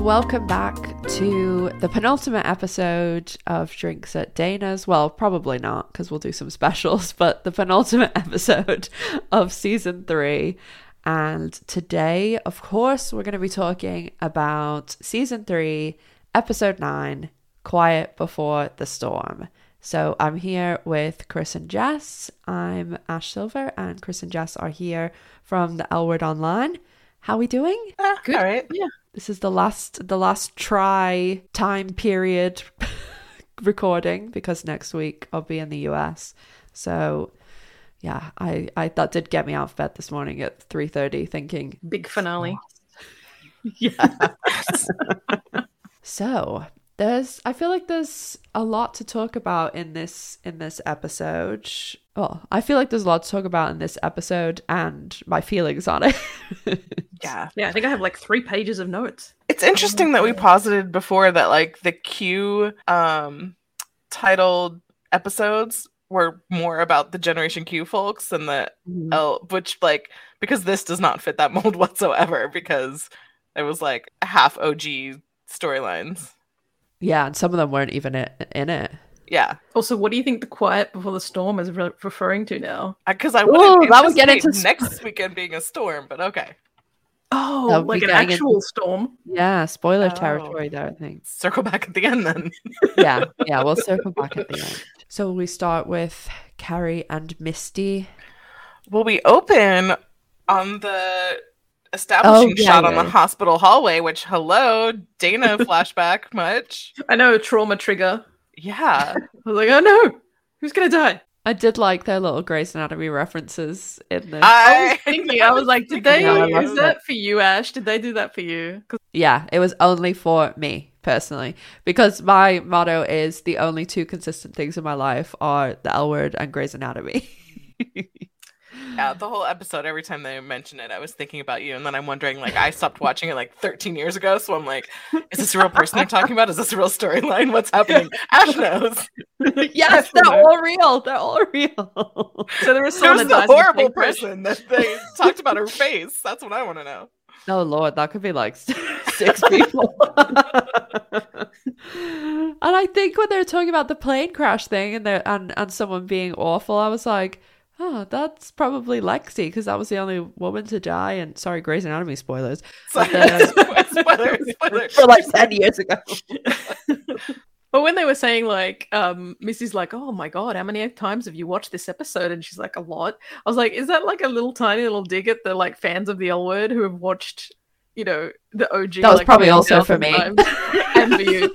welcome back to the penultimate episode of Drinks at Dana's. Well, probably not because we'll do some specials, but the penultimate episode of season three. And today, of course, we're going to be talking about season three, episode nine Quiet Before the Storm. So I'm here with Chris and Jess. I'm Ash Silver, and Chris and Jess are here from the L Word Online. How are we doing? Ah, Good. All right. Yeah. This is the last the last try time period recording because next week I'll be in the US. So yeah, I, I that did get me out of bed this morning at three thirty thinking Big finale. yeah. so there's I feel like there's a lot to talk about in this in this episode. Well, I feel like there's a lot to talk about in this episode and my feelings on it. Yeah. Yeah, I think I have like three pages of notes. It's interesting that we posited before that like the Q um titled episodes were more about the Generation Q folks than the Mm-hmm. L which like because this does not fit that mold whatsoever because it was like half OG storylines. Yeah, and some of them weren't even in it. Yeah. Also, what do you think the quiet before the storm is re- referring to now? Uh, because I Ooh, wouldn't that would get into- next weekend being a storm, but okay. Oh, That would like an actual into- storm. Yeah, spoiler Oh. territory there, I think. Circle back at the end then. Yeah, yeah, we'll circle back at the end. So we start with Carrie and Misty. Well, we open on the Oh, establishing Oh, yeah, shot on the hospital hallway, which, hello, Dana flashback much? I know, trauma trigger. Yeah. I was like, oh no, who's gonna die? I did like their little Grey's Anatomy references in this. I was thinking, I was like, did they? Yeah, I is loved that for you, Ash? Did they do that for you? yeah, it was only for me personally because my motto is the only two consistent things in my life are the L word and Grey's Anatomy. Yeah, the whole episode, every time they mention it, I was thinking about you. And then I'm wondering, like, I stopped watching it like 13 years ago. So I'm like, is this a real person I'm talking about? Is this a real storyline? What's happening? Ash knows. yes, they're all real. They're all real. So there was someone that the dies horrible plane crash. person that they talked about her face? That's what I want to know. Oh lord, that could be like six people. and I think when they were talking about the plane crash thing and there and and someone being awful, I was like, oh, that's probably Lexie because that was the only woman to die. And sorry, Grey's Anatomy spoilers So, But the- spoiler, spoiler. for like ten years ago. But when they were saying like, um, Missy's like, "Oh my god, how many times have you watched this episode?" and she's like, "A lot." I was like, "Is that like a little tiny little dig at the like fans of the L Word who have watched, you know, the OG?" That was like, probably also for me. and for you.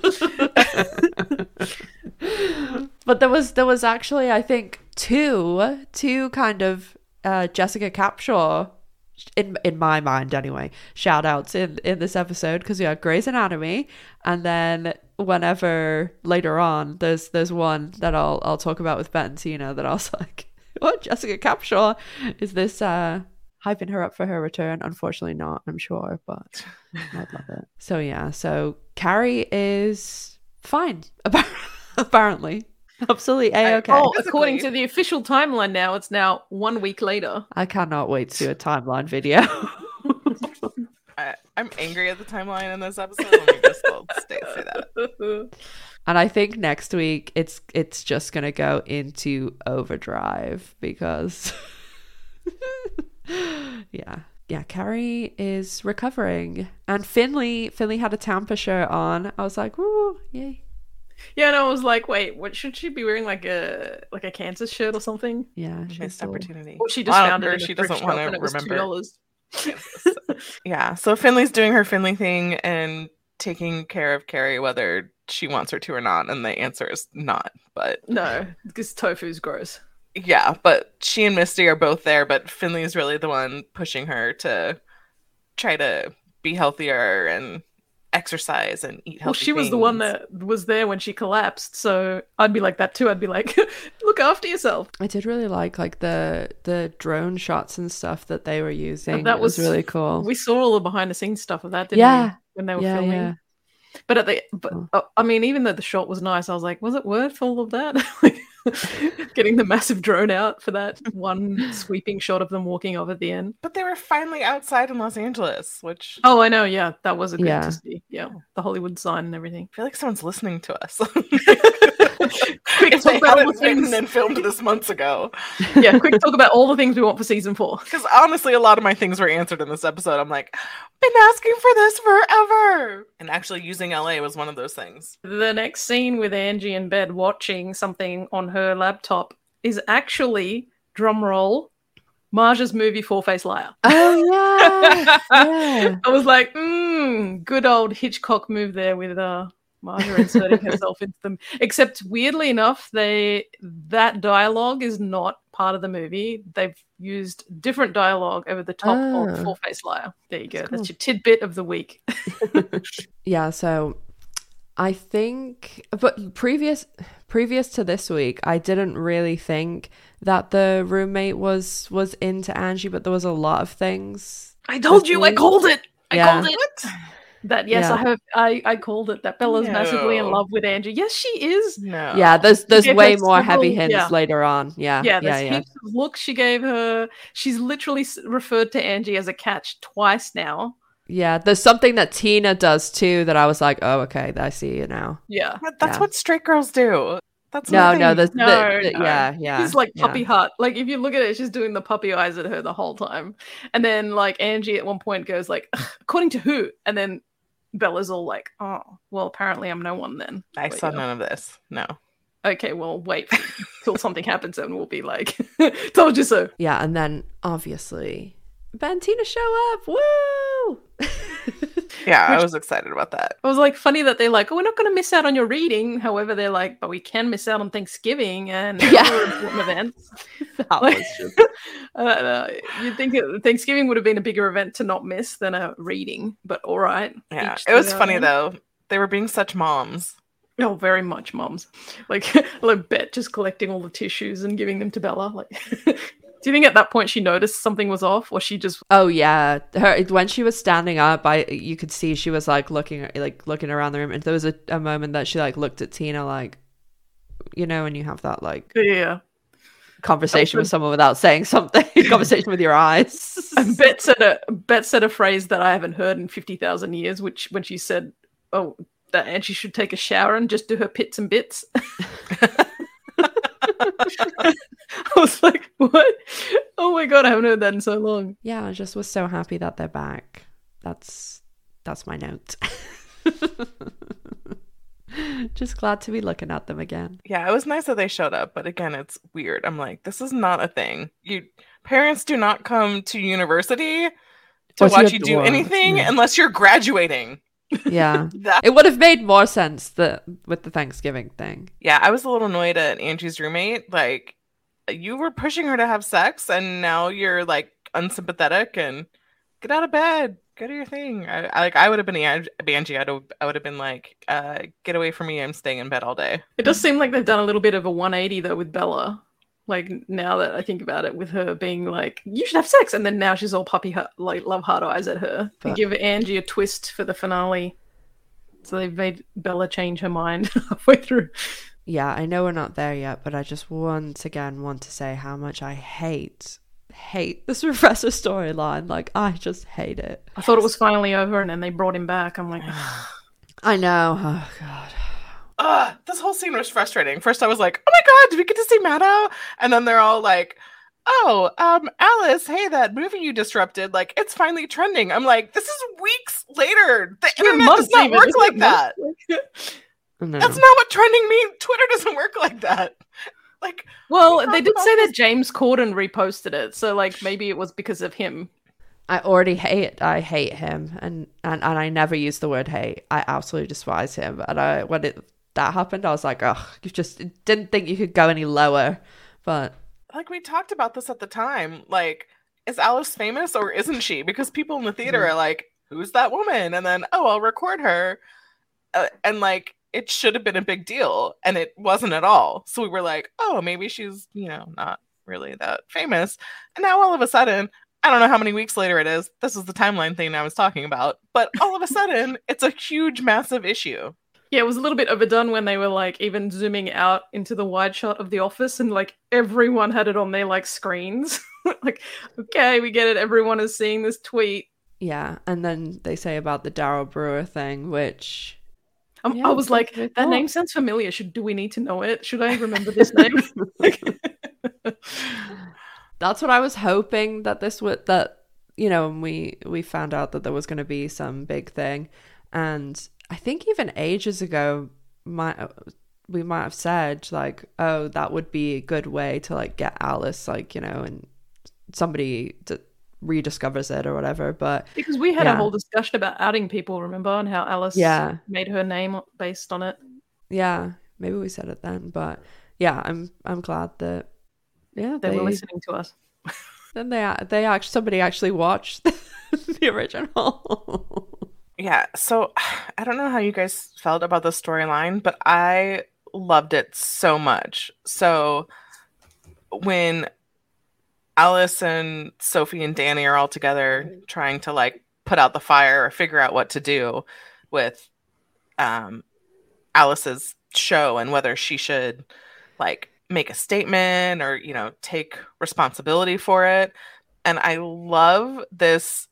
but there was there was actually I think two two kind of uh, Jessica Capshaw in in my mind anyway shout outs in in this episode because we had Grey's Anatomy and then whenever later on there's there's one that I'll I'll talk about with Ben Tina that I was like what? Jessica Capshaw? Is this uh hyping her up for her return? Unfortunately not I'm sure but I'd love it. So yeah so Carrie is fine apparently absolutely a okay Oh, according to the official timeline now, it's now one week later. I cannot wait to do a timeline video. I, I'm angry at the timeline in this episode. Let me just stay, say that. and I think next week it's it's just gonna go into overdrive because yeah. Yeah, Carrie is recovering. And Finley Finley had a Tampa shirt on. I was like, ooh, yay. Yeah, and I was like, wait, what should she be wearing? Like a like a Kansas shirt or something? Yeah. she's Missed opportunity. Or she just Well, found it or in a she doesn't want to it was two remember. yeah, so Finley's doing her Finley thing and taking care of Carrie whether she wants her to or not, and the answer is not. But No, because tofu's gross. yeah, but she and Misty are both there, but Finley is really the one pushing her to try to be healthier and exercise and eat healthy. Well, she was the one that was there when she collapsed, so I'd be like that too. I'd be like, look after yourself. I did really like like the the drone shots and stuff that they were using. that was, was- really cool. We saw all the behind the scenes stuff of that, didn't Yeah. we? When they were yeah, filming. yeah. But at the but Oh. uh, I mean, even though the shot was nice, I was like, was it worth all of that? Getting the massive drone out for that one sweeping shot of them walking off at the end. But they were finally outside in Los Angeles, which Oh, I know. Yeah, that was a good Yeah. to see. Yeah, the Hollywood sign and everything. I feel like someone's listening to us. Quick, if talk about all the things. and filmed this months ago. Yeah, quick talk about all the things we want for season four. Because honestly, a lot of my things were answered in this episode. I'm like, been asking for this forever. And actually using LA was one of those things. The next scene with Angie in bed watching something on her laptop is actually drumroll Marja's movie Four Face Liar. Oh yeah. yeah. I was like, mm, good old Hitchcock move there with uh Marja inserting herself into them. Except weirdly enough, they that dialogue is not part of the movie. They've used different dialogue over the top Oh. of Four Face Liar. There you go. That's That's cool. your tidbit of the week. Yeah, so I think but previous previous to this week, I didn't really think that the roommate was was into Angie, but there was a lot of things. I told you, I called it. I Yeah. called it. That yes, Yeah. I have. I I called it. That Bella's massively in love with Angie. Yes, she is. No. Yeah, there's there's way her more heavy several- hints yeah. later on. Yeah. Yeah, Yeah, there's yeah. heaps of looks she gave her. She's literally referred to Angie as a catch twice now. Yeah, there's something that Tina does too that I was like, "Oh, okay, I see you now." Yeah. But that's Yeah. what straight girls do. That's No, no, there's the, No, the- no. yeah, yeah. He's like yeah. puppy heart. Like if you look at it, she's doing the puppy eyes at her the whole time. And then like Angie at one point goes like, according to who? And then Bella's all like, oh, well, apparently I'm no one then. I But saw yeah. none of this. No. Okay, well, wait till something happens and we'll be like, told you so. Yeah, and then obviously Ben Tina show up. Woo! Yeah, I was excited about that. It was like funny that they're like, oh, we're not going to miss out on your reading. However, they're like, but we can miss out on Thanksgiving and Yeah. other important events. that Like- was just Uh, you'd think Thanksgiving would have been a bigger event to not miss than a reading, but all right. Yeah. It was funny own. though. They were being such moms. Oh, very much, moms. Like, like Bette just collecting all the tissues and giving them to Bella. Like, do you think at that point she noticed something was off, or she just Oh yeah, her when she was standing up, I you could see she was like looking like looking around the room, and there was a, a moment that she like looked at Tina like, you know, when you have that like yeah? conversation with someone without saying something, conversation with your eyes. And Bette said a Bette said a phrase that I haven't heard in fifty thousand years, which when she said, "Oh, that and she should take a shower and just do her pits and bits." I was like, "What? Oh my god, I haven't heard that in so long." yeah, I just was so happy that they're back. That's that's my note. just glad to be looking at them again. Yeah, it was nice that they showed up, but again, it's weird. I'm like, this is not a thing. You parents do not come to university to Or watch you do dorms, anything yeah. unless you're graduating. Yeah. That It would have made more sense that with the Thanksgiving thing. Yeah, I was a little annoyed at Angie's roommate. Like, you were pushing her to have sex, and now you're like unsympathetic and get out of bed, go do your thing. I, I like, I would have been Ang- Angie. I'd have, I would have been like, uh, get away from me. I'm staying in bed all day. It does seem like they've done a little bit of a 180 though with Bella. Like now that I think about it, with her being like, "You should have sex," and then now she's all puppy heart, like love heart eyes at her. They give Angie a twist for the finale, so they've made Bella change her mind halfway through. Yeah, I know we're not there yet, but I just once again want to say how much I hate hate this professor storyline. Like I just hate it. I thought it was finally over, and then they brought him back. I'm like, I know. Oh god. Ugh, this whole scene was frustrating. First, I was like, oh my god, did we get to see Maddow? And then they're all like, oh, um, Alice, hey, that movie you disrupted, like, it's finally trending. I'm like, this is weeks later. The internet does not even, work isn't like it? that. Months? No. That's not what trending means. Twitter doesn't work like that. Like, well, We they did say this- that James Corden reposted it, so like maybe it was because of him. I already hate I hate him and, and and I never use the word hate. I absolutely despise him. And I when it that happened, I was like, oh, you just didn't think you could go any lower. But like we talked about this at the time. Like, is Alice famous or isn't she? Because people in the theater Mm-hmm. are like, who's that woman? And then, oh, I'll record her. Uh, and like, it should have been a big deal, and it wasn't at all. So we were like, oh, maybe she's, you know, not really that famous. And now all of a sudden, I don't know how many weeks later it is. This is the timeline thing I was talking about. But all of a sudden, it's a huge, massive issue. Yeah, it was a little bit overdone when they were like even zooming out into the wide shot of the office and like everyone had it on their like screens. like, okay, we get it. Everyone is seeing this tweet. Yeah, and then they say about the Daryl Brewer thing, which Um, Yeah, I was like, that thought. name sounds familiar. Should do we need to know it? Should I remember this name? That's what I was hoping that this would that you know when we we found out that there was going to be some big thing, and I think even ages ago, might we might have said like, oh, that would be a good way to like get Alice like you know and somebody to rediscovers it or whatever, but because we had Yeah. a whole discussion about outing people, remember, and how Alice Yeah. made her name based on it. yeah, maybe we said it then, but yeah, I'm I'm glad that yeah They, were listening to us. Then they a- they actually somebody actually watched the original. Yeah, so I don't know how you guys felt about the storyline, but I loved it so much. So when Alice and Sophie and Danny are all together trying to like put out the fire or figure out what to do with um Alice's show and whether she should like make a statement or you know take responsibility for it. And I love this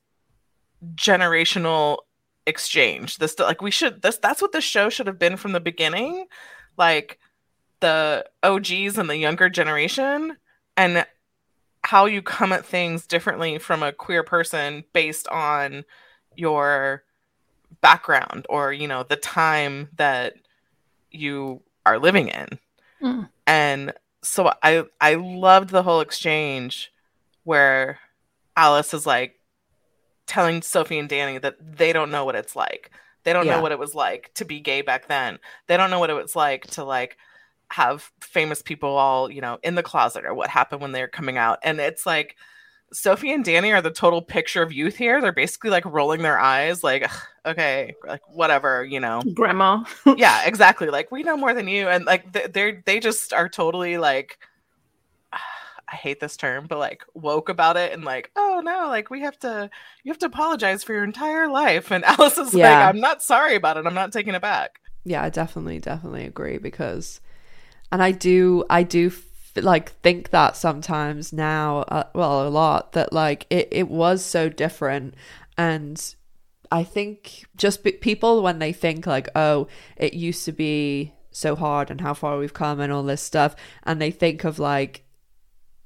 generational exchange. This like we should this that's what this show should have been from the beginning. Like the og's and the younger generation. And how you come at things differently from a queer person based on your background or you know the time that you are living in Mm. and so i i loved the whole exchange where alice is like telling sophie and danny that they don't know what it's like they don't Yeah. know what it was like to be gay back then they don't know what it was like to like have famous people all you know in the closet or what happened when they're coming out. And it's like sophie and danny are the total picture of youth here. They're basically like rolling their eyes like okay like whatever you know. Grandma. yeah exactly. Like we know more than you. And like they're they just are totally like i hate this term but like woke about it and like oh no like we have to you have to apologize for your entire life. And alice is Yeah. like i'm not sorry about it. I'm not taking it back. Yeah, I definitely definitely agree because and I do I do like think that sometimes now uh, well a lot that like it it was so different. And I think just people when they think like oh it used to be so hard and how far we've come and all this stuff and they think of like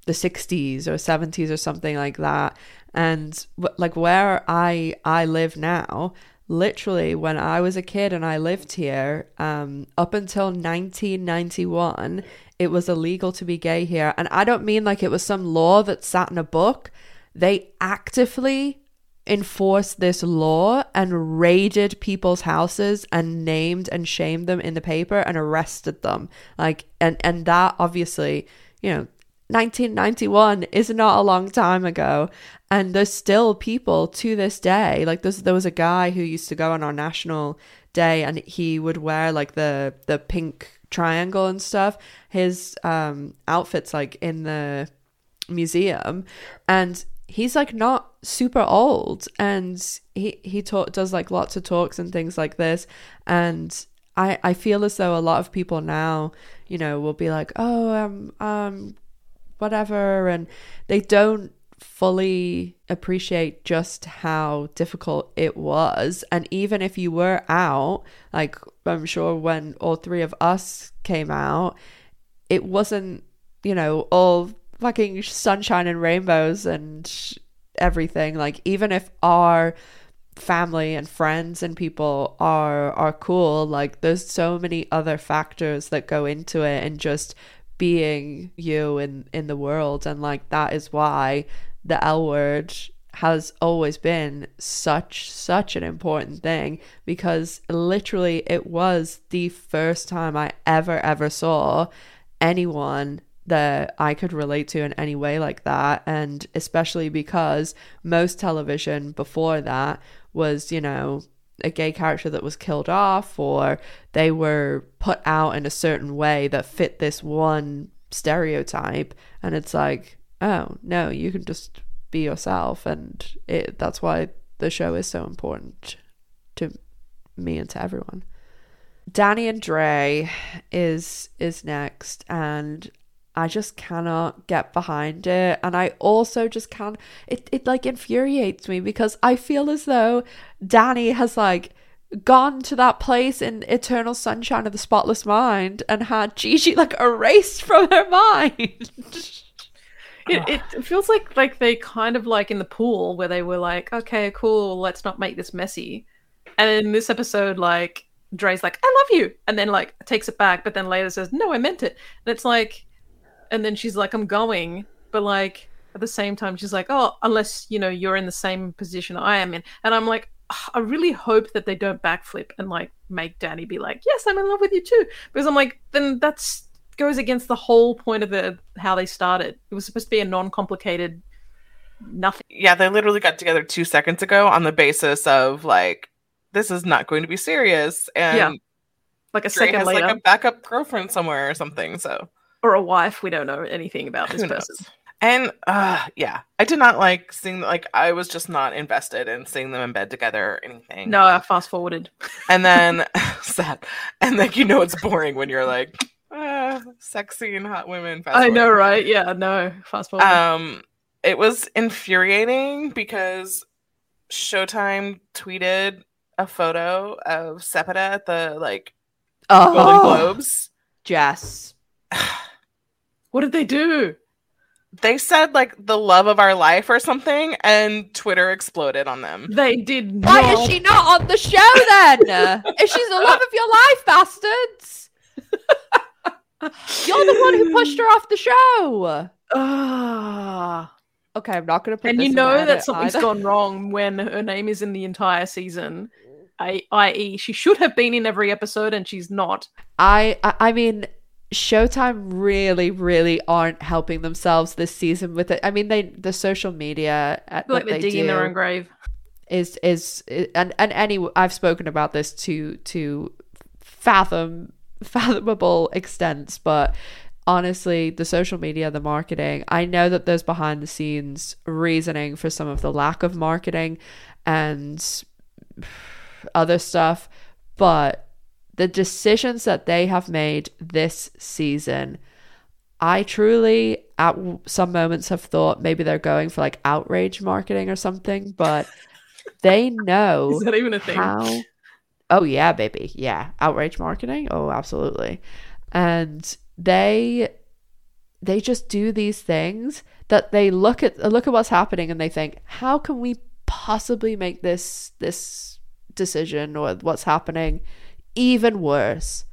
the 60s or 70s or something like that. And like where i i live now literally when i was a kid and i lived here um up until 1991 it was illegal to be gay here. And i don't mean like it was some law that sat in a book. They actively enforced this law and raided people's houses and named and shamed them in the paper and arrested them. Like and and that obviously you know 1991 is not a long time ago and there's still people to this day like there was a guy who used to go on our national day and he would wear like the the pink triangle and stuff. His um outfits like in the museum and he's like not super old and he he talk, does like lots of talks and things like this and I, I feel as though a lot of people now, you know, will be like, oh, um, um, whatever, and they don't fully appreciate just how difficult it was. And even if you were out, like I'm sure when all three of us came out, it wasn't, you know, all fucking sunshine and rainbows and everything. Like even if our family and friends and people are are cool like there's so many other factors that go into it and just being you in in the world. And like that is why the L word has always been such such an important thing. Because literally it was the first time I ever ever saw anyone that I could relate to in any way like that. And especially because most television before that was you know a gay character that was killed off or they were put out in a certain way that fit this one stereotype. And it's like oh no you can just be yourself. And it that's why the show is so important to me and to everyone. Danny and Dre is is next, and I just cannot get behind it. And I also just can't. It it like infuriates me because I feel as though Danny has like gone to that place in Eternal Sunshine of the Spotless Mind and had Gigi like erased from her mind. It, it feels like like they kind of like in the pool where they were like, okay, cool, let's not make this messy. And in this episode, like Dre's like, I love you, and then like takes it back, but then later says, no, I meant it. And it's like, and then she's like, I'm going, but like at the same time, she's like, oh, unless you know you're in the same position I am in, and I'm like, ah, I really hope that they don't backflip and like make Danny be like, yes, I'm in love with you too, because I'm like, then that's goes against the whole point of the how they started. It was supposed to be a non-complicated nothing. Yeah, they literally got together two seconds ago on the basis of like this is not going to be serious, and Yeah. Like a Dre second has later, like a backup girlfriend somewhere or something. So or a wife. We don't know anything about this who knows? person. And uh yeah, I did not like seeing like I was just not invested in seeing them in bed together or anything. No, I fast forwarded. and then sad, and like you know it's boring when you're like uh, sexy and hot women. I know, right? Yeah, no, fast forward. Um, it was infuriating because Showtime tweeted a photo of Sepideh at the like Golden oh, Globes. Jess. what did they do? They said like the love of our life or something, and Twitter exploded on them. They did Why is she not on the show then? if she's the love of your life, bastards. You're the one who pushed her off the show. Ah. Okay, I'm not gonna put. and this you know edit that something's either. gone wrong when her name is in the entire season. I, i.e., she should have been in every episode and she's not. I, I I mean, Showtime really, really aren't helping themselves this season with it. I mean, they the social media uh, I feel like they're they digging their own grave. is is and and any I've spoken about this to to fathom fathomable extents, but honestly, the social media, the marketing, I know that there's behind the scenes reasoning for some of the lack of marketing and other stuff, but the decisions that they have made this season, I truly at some moments have thought maybe they're going for like outrage marketing or something, but they know Is that even a thing? how oh yeah baby. Yeah. Outrage marketing? Oh absolutely. And they they just do these things that they look at look at what's happening and they think how can we possibly make this this decision or what's happening even worse.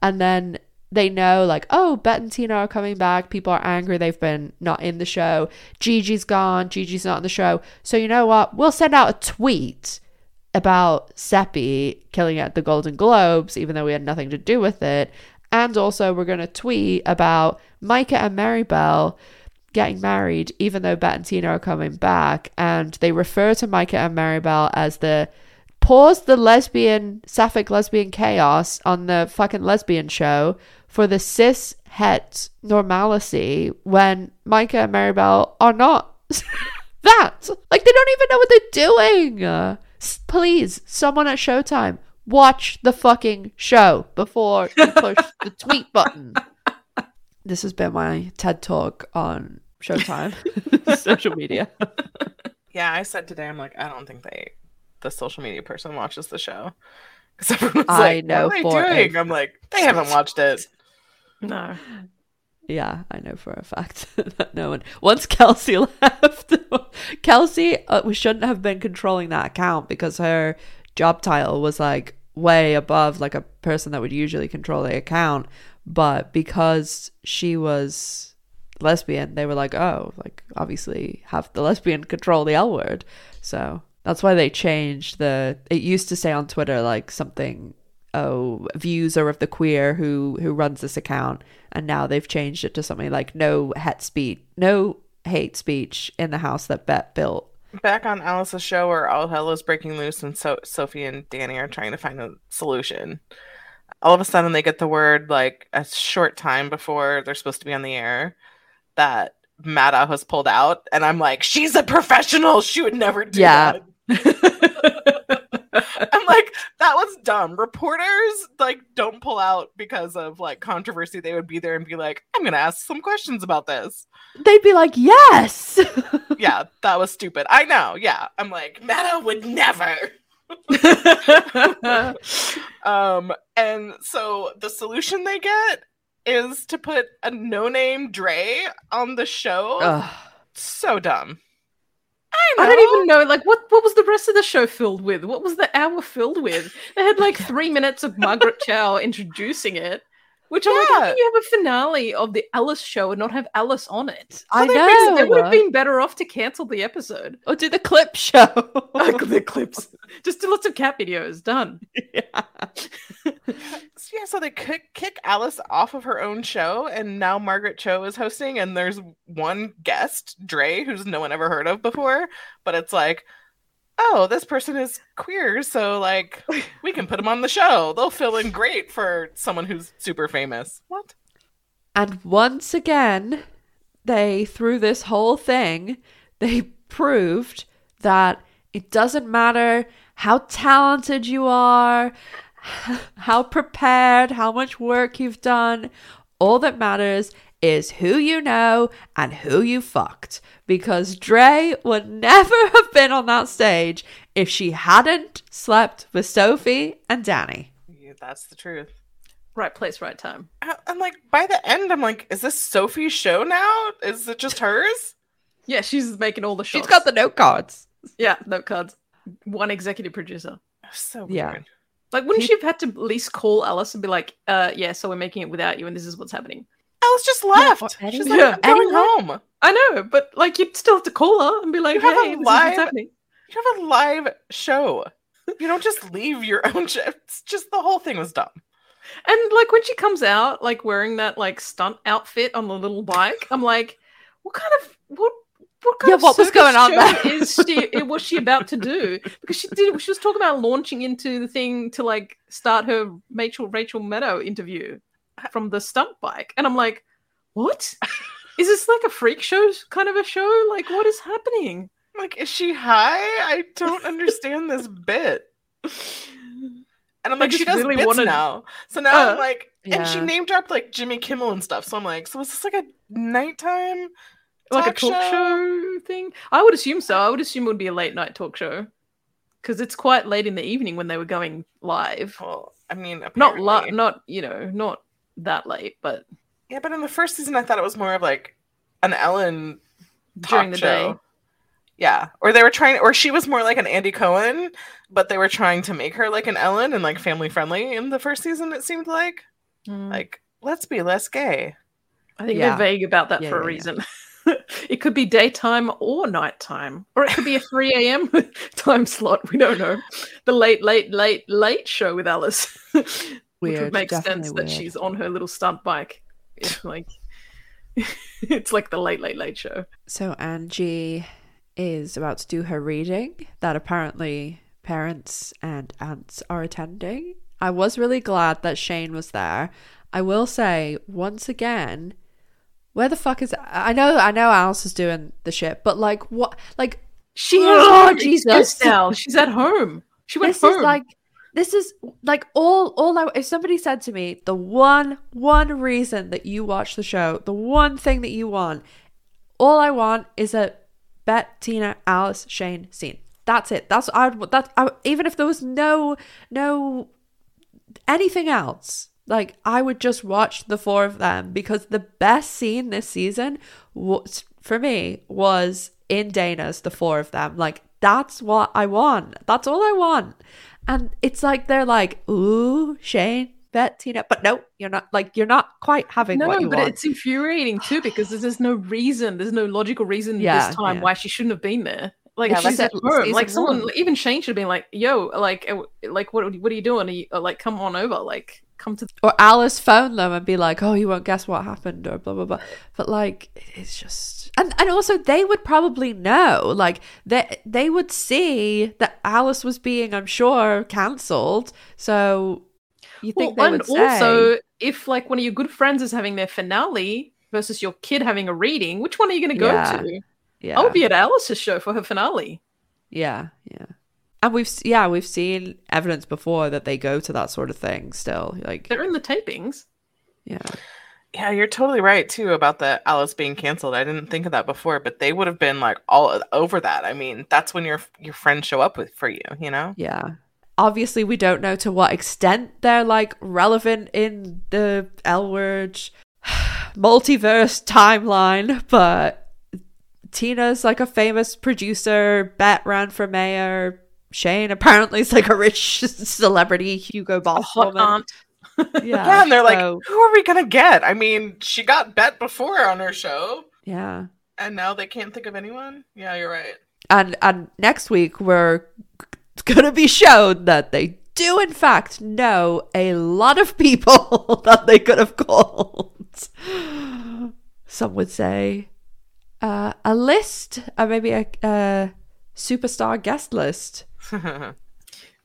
And then they know like oh bette and tina are coming back. People are angry. They've been not in the show. Gigi's gone. Gigi's not in the show. So you know what? We'll send out a tweet about seppi killing at the golden globes even though we had nothing to do with it. And also we're going to tweet about micah and maribel getting married even though bette and tina are coming back. And they refer to micah and maribel as the pause the lesbian sapphic lesbian chaos on the fucking lesbian show for the cis het normalcy when Micah and Maribel are not that. Like they don't even know what they're doing. Uh, please, someone at Showtime, watch the fucking show before you push the tweet button. This has been my TED talk on Showtime social media. Yeah, I said today, I'm like, I don't think they, the social media person watches the show. Because everyone's I like, know what are they doing? I'm like, they haven't watched it. No. Yeah, I know for a fact that no one. Once Kelsey left, Kelsey uh, we shouldn't have been controlling that account because her job title was like way above like a person that would usually control the account. But because she was lesbian, they were like, oh, like obviously have the lesbian control the L word. So that's why they changed the. It used to say on Twitter like something oh views are of the queer who who runs this account and now they've changed it to something like no hate speech no hate speech in the house that bette built Back on Alice's show where all hell is breaking loose and so Sophie and Danny are trying to find a solution. All of a sudden they get the word like a short time before they're supposed to be on the air that Maddow has pulled out and I'm like, she's a professional. She would never do Yeah. that. I'm like, that was dumb. Reporters like don't pull out because of like controversy. They would be there and be like, I'm gonna ask some questions about this. They'd be like, yes. Yeah, that was stupid. I know. Yeah. I'm like, Maddow would never. Um, and so the solution they get is to put a no-name Dre on the show. Ugh. So dumb. I don't even know, like, what what was the rest of the show filled with? What was the hour filled with? They had like three minutes of Margaret Cho introducing it, which I'm like, how can you have a finale of the Alice show and not have Alice on it? I they, know. They would have been better off to cancel the episode. Or do the clip show. Like uh, the clips. Just do lots of cat videos. Done. Yeah, so they kick kick Alice off of her own show, and now Margaret Cho is hosting, and there's one guest, Dre, who's no one ever heard of before, but it's like, oh, this person is queer, so like we can put him on the show. They'll fill in great for someone who's super famous. What? And once again, they, through this whole thing, they proved that it doesn't matter how talented you are, how prepared, how much work you've done. All that matters is who you know and who you fucked. Because Dre would never have been on that stage if she hadn't slept with Sophie and Danny. Yeah, that's the truth. Right place, right time. I- I'm like, by the end, I'm like, is this Sophie's show now? Is it just hers? Yeah, she's making all the shots. She's got the note cards. yeah note cards. One executive producer. So weird. Yeah. Like, wouldn't she have had to at least call Alice and be like, uh, yeah, so we're making it without you and this is what's happening? Alice just left. any- She's like, Yeah. I'm going home. I know, but like, you'd still have to call her and be like, You have a hey, this is live- what's happening. You have a live show. You don't just leave your own show. It's just the whole thing was dumb. And like, when she comes out, like, wearing that, like, stunt outfit on the little bike, I'm like, what kind of, what, what kind Yeah, of what was circus going on show there? is she, eh, was she about to do? Because she did, she was talking about launching into the thing to, like, start her Rachel, Rachel Maddow interview from the stunt bike. And I'm like, what? Is this like a freak show kind of a show? Like, what is happening? Like, is she high? I don't understand this bit. And I'm like, she does really bits wanted- now. So now Uh, I'm like, and she yeah. name dropped like Jimmy Kimmel and stuff. So I'm like, so is this like a nighttime? like a talk show? show? thing? I would assume so. I would assume it would be a late night talk show because it's quite late in the evening when they were going live. Well, I mean, Not apparently. la- not you know, not that light, but Yeah, but in the first season, I thought it was more of like an Ellen during talk the show. day. Yeah, or they were trying, or she was more like an Andy Cohen, but they were trying to make her like an Ellen and like family friendly in the first season. It seemed like Mm. like let's be less gay. I think Yeah. they're vague about that Yeah, for a yeah, yeah. reason. it could be daytime or nighttime, or it could be a 3 a.m. time slot. We don't know. The late, late, late, late show with Alice, which would make sense that weird. she's on her little stunt bike. It's like it's like the late, late, late show. So Angie is about to do her reading that apparently parents and aunts are attending. I was really glad that Shane was there. I will say once again, where the fuck is I know I know Alice is doing the shit, but like what like She Oh, has Jesus. Jesus now. She's at home. She went this home. is like this is like all all I, if somebody said to me the one one reason that you watch the show the one thing that you want all i want is a bette tina alice shane scene. That's it. That's i would that I, even if there was no no anything else like i would just watch the four of them because the best scene this season was for me was in dana's the four of them. Like that's what i want. That's all i want and it's like they're like ooh shane bette tina but no you're not like you're not quite having no, what you but want it's infuriating too because there's, there's no reason, there's no logical reason Yeah, this time yeah. why she shouldn't have been there. Like Yeah, she's like at home. Like someone, one. even Shane should have been like, "Yo, like, uh, like what? What are you doing? Are you, uh, like, come on over. Like, come to." or Alice phone them and be like, "Oh, you won't guess what happened," or blah blah blah. But like, it's just, and and also they would probably know, like they they would see that Alice was being, I'm sure, cancelled. So you think Well, they and would say, also, if like one of your good friends is having their finale versus your kid having a reading, which one are you going to go Yeah. to? yeah, i'll be at Alice's show for her finale. yeah, yeah. And we've yeah, we've seen evidence before that they go to that sort of thing still. Like They're in the tapings. yeah. Yeah, you're totally right too about the Alice being canceled. I didn't think of that before, but they would have been like all over that. I mean, that's when your your friends show up with for you, you know? Yeah. Obviously, we don't know to what extent they're like relevant in the L word multiverse timeline, but Tina's like a famous producer. Bette ran for mayor. Shane apparently is like a rich celebrity Hugo Boss hot woman. aunt. Yeah, Yeah, and they're like, so- who are we gonna get? I mean, she got Bette before on her show, yeah. and now they can't think of anyone. Yeah, you're right. And and next week we're gonna be shown that they do in fact know a lot of people that they could have called. Some would say uh, a list, or maybe a, a superstar guest list.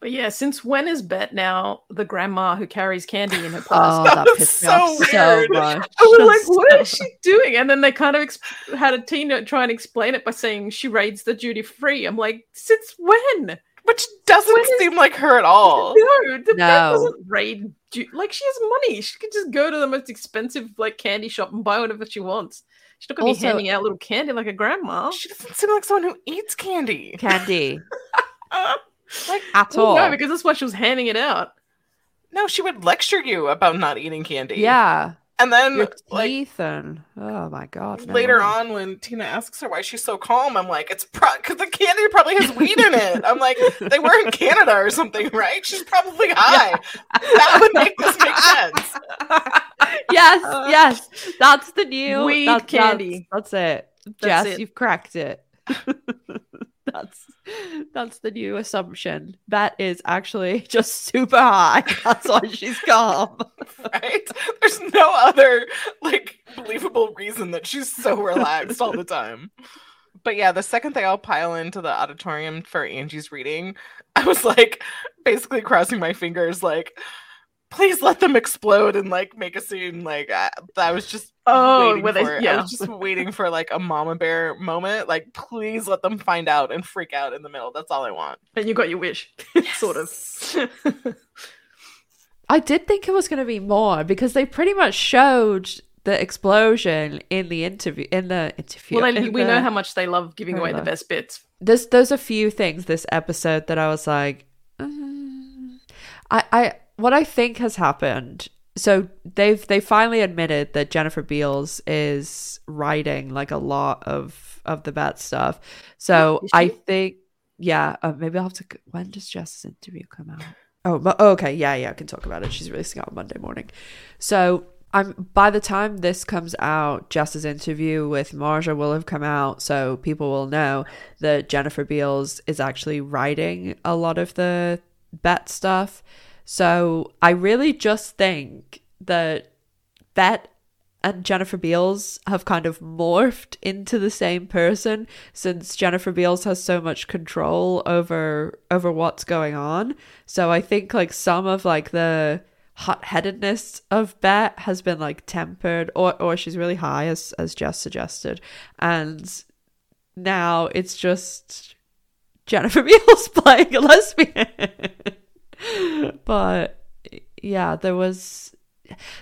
But yeah, since when is Bette now the grandma who carries candy in her oh, purse? Oh, That that was pissed me so off so weird. much. I was like, Just what is she doing? And then they kind of exp- had a teen try and explain it by saying she raids the duty free. I'm like, since when? Which doesn't When is- seem like her at all. No, the No. no. doesn't raid. Du- like she has money. She could just go to the most expensive like candy shop and buy whatever she wants. She's not gonna Also- be handing out little candy like a grandma. She doesn't seem like someone who eats candy. candy like at Well, all. no, because that's why she was handing it out. no, she would lecture you about not eating candy. yeah, and then your like teeth and oh my god. no later way. on when Tina asks her why she's so calm, I'm like, it's because the candy probably has weed in it. I'm like, they were in Canada or something, right? She's probably high. That would make this make sense. yes, Uh, yes, that's the new weed that's, candy. That's, that's it. That's Jess, it. you've cracked it. that's that's the new assumption. That is actually just super high. That's why she's calm. Right? There's no other like believable reason that she's so relaxed all the time. But yeah, the second they all pile into the auditorium for Angie's reading, I was like basically crossing my fingers, like, please let them explode and like make a scene. Like I, I was just Oh, waiting where they- for it. I yeah. was just waiting for like a mama bear moment. Like, please let them find out and freak out in the middle. That's all I want. And you got your wish, sort of. I did think it was going to be more because they pretty much showed the explosion in the interview. In the interview, well, they, in we know how much they love giving away the best bits. there's there's a few things this episode that I was like, uh, I I what I think has happened. So they've they finally admitted that Jennifer Beals is writing like a lot of of the bad stuff. So I think yeah, uh, maybe I'll have to. When does Jess's interview come out? Oh, okay, yeah, yeah, I can talk about it. She's releasing it on Monday morning. So I'm by the time this comes out, Jess's interview with Marja will have come out, so people will know that Jennifer Beals is actually writing a lot of the bette stuff. So I really just think that Bette and Jennifer Beals have kind of morphed into the same person since Jennifer Beals has so much control over over what's going on. So I think like some of like the hot-headedness of Bette has been like tempered or or she's really high as as Jess suggested. And now it's just Jennifer Beals playing a lesbian. But yeah, there was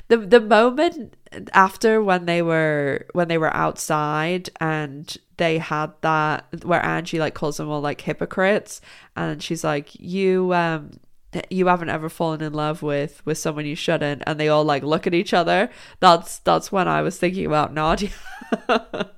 the the moment after when they were when they were outside and they had that where Angie like calls them all like hypocrites. And she's like you um you haven't ever fallen in love with with someone you shouldn't. And they all like look at each other. That's that's when I was thinking about Nadia.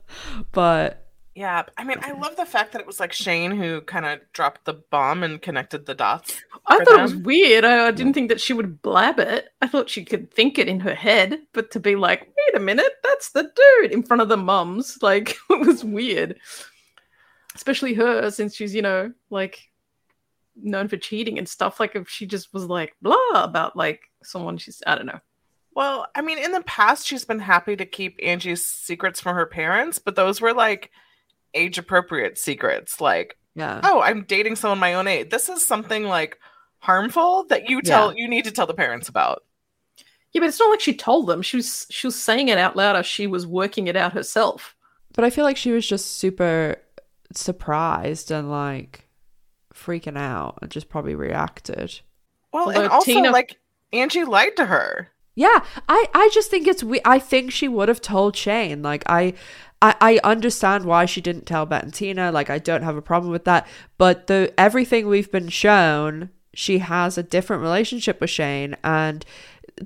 But Yeah, I mean, I love the fact that it was like Shane who kind of dropped the bomb and connected the dots. I thought it was weird. I, I didn't think that she would blab it. I thought she could think it in her head, but to be like, wait a minute, that's the dude in front of the mums, like it was weird. Especially her, since she's, you know, like known for cheating and stuff. Like if she just was like blah about like someone she's I don't know. Well, I mean, in the past, she's been happy to keep Angie's secrets from her parents, but those were like age appropriate secrets. Like, yeah oh, I'm dating someone my own age. This is something like harmful that you tell you need to tell the parents about. Yeah, but it's not like she told them. She was she was saying it out loud as she was working it out herself. but I feel like she was just super surprised and like freaking out and just probably reacted. Well, Although and also Tina- like Angie lied to her. Yeah, I I just think it's we. I think she would have told Shane. Like I. I, I understand why she didn't tell Bette and Tina. Like I don't have a problem with that. But the everything we've been shown, she has a different relationship with Shane, and